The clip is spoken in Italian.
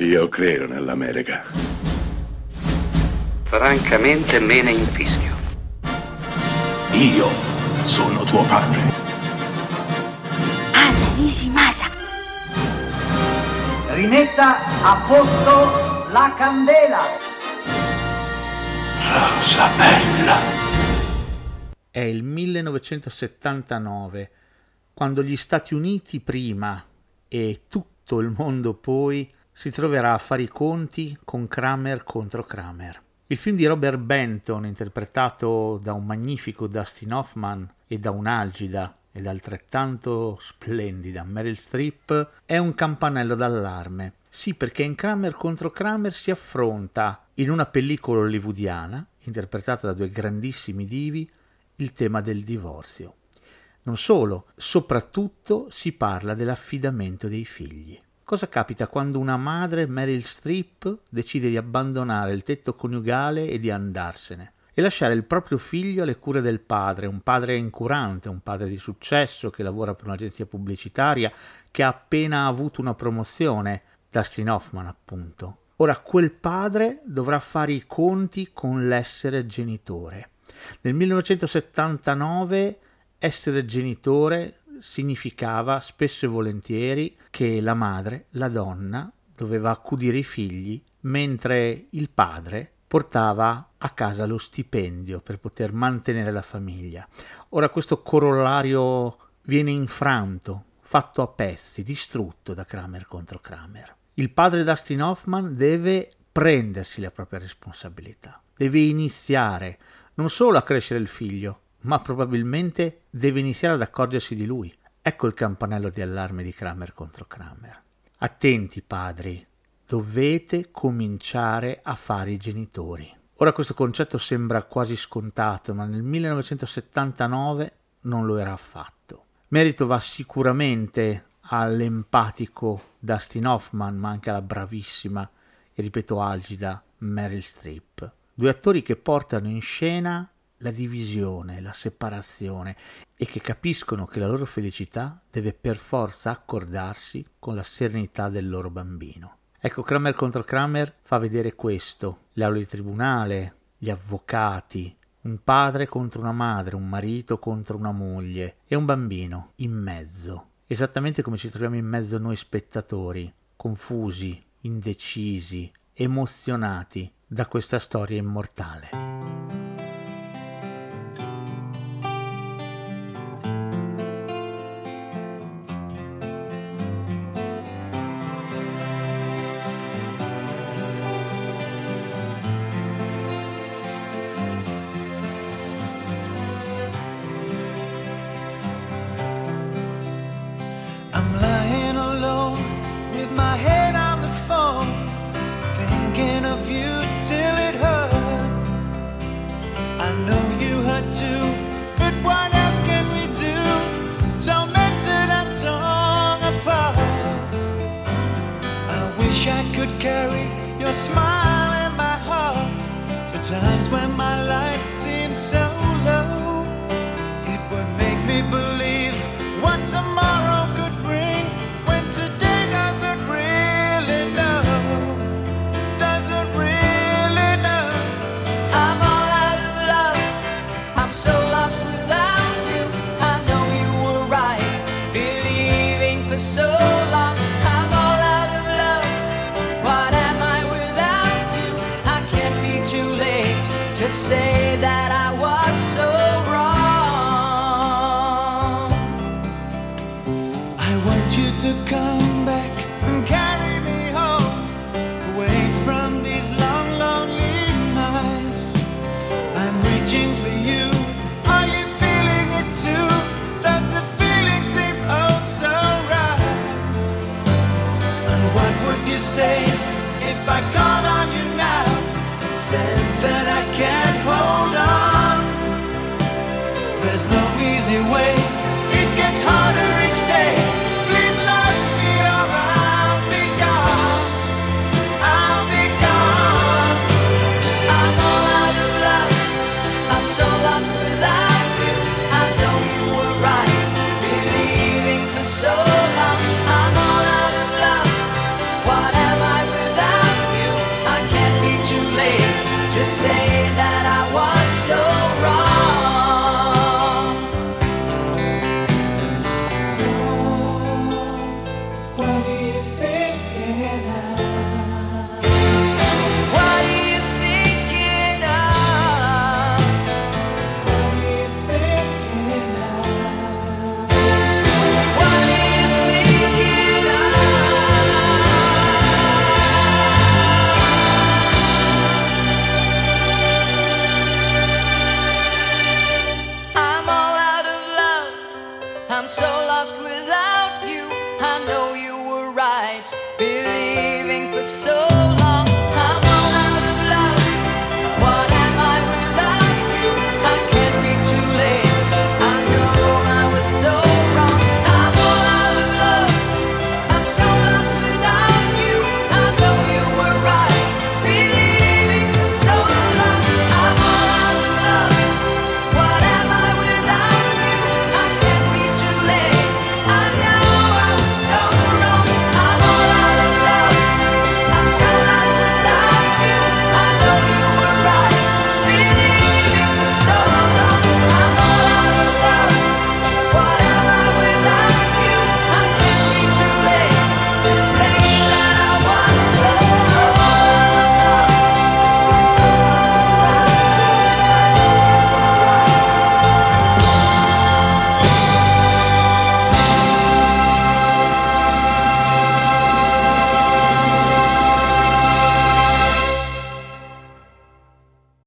Io credo nell'America. Francamente me ne infischio. Io sono tuo padre. Anna Nishimasa. Rimetta a posto la candela. Rosa bella. È il 1979, quando gli Stati Uniti prima e tutto il mondo poi si troverà a fare i conti con Kramer contro Kramer. Il film di Robert Benton, interpretato da un magnifico Dustin Hoffman e da un'algida ed altrettanto splendida Meryl Streep, è un campanello d'allarme. Sì, perché in Kramer contro Kramer si affronta, in una pellicola hollywoodiana, interpretata da due grandissimi divi, il tema del divorzio. Non solo, soprattutto si parla dell'affidamento dei figli. Cosa capita quando una madre, Meryl Streep, decide di abbandonare il tetto coniugale e di andarsene e lasciare il proprio figlio alle cure del padre, un padre incurante, un padre di successo che lavora per un'agenzia pubblicitaria, che ha appena avuto una promozione, Dustin Hoffman appunto. Ora quel padre dovrà fare i conti con l'essere genitore. Nel 1979 essere genitore significava spesso e volentieri che la madre, la donna, doveva accudire i figli, mentre il padre portava a casa lo stipendio per poter mantenere la famiglia. Ora questo corollario viene infranto, fatto a pezzi, distrutto da Kramer contro Kramer. Il padre Dustin Hoffman deve prendersi la propria responsabilità, deve iniziare non solo a crescere il figlio, ma probabilmente deve iniziare ad accorgersi di lui. Ecco il campanello di allarme di Kramer contro Kramer. Attenti padri, dovete cominciare a fare i genitori. Ora questo concetto sembra quasi scontato, ma nel 1979 non lo era affatto. Merito va sicuramente all'empatico Dustin Hoffman, ma anche alla bravissima e ripeto algida Meryl Streep. Due attori che portano in scena la divisione, la separazione e che capiscono che la loro felicità deve per forza accordarsi con la serenità del loro bambino. Ecco, Kramer contro Kramer fa vedere questo, le aule di tribunale, gli avvocati, un padre contro una madre, un marito contro una moglie e un bambino in mezzo, esattamente come ci troviamo in mezzo noi spettatori, confusi, indecisi, emozionati da questa storia immortale. My head on the phone, thinking of you till it hurts. I know you hurt too, but what else can we do? Tormented and torn apart. I wish I could carry your smile in my heart for times when my life seems so low. It would make me believe to say that I was so wrong. I want you to come back and carry me home, away from these long, lonely nights. I'm reaching for you. Are you feeling it too? Does the feeling seem oh so right? And what would you say if I called on you said that I can't hold on? There's no easy way. It gets harder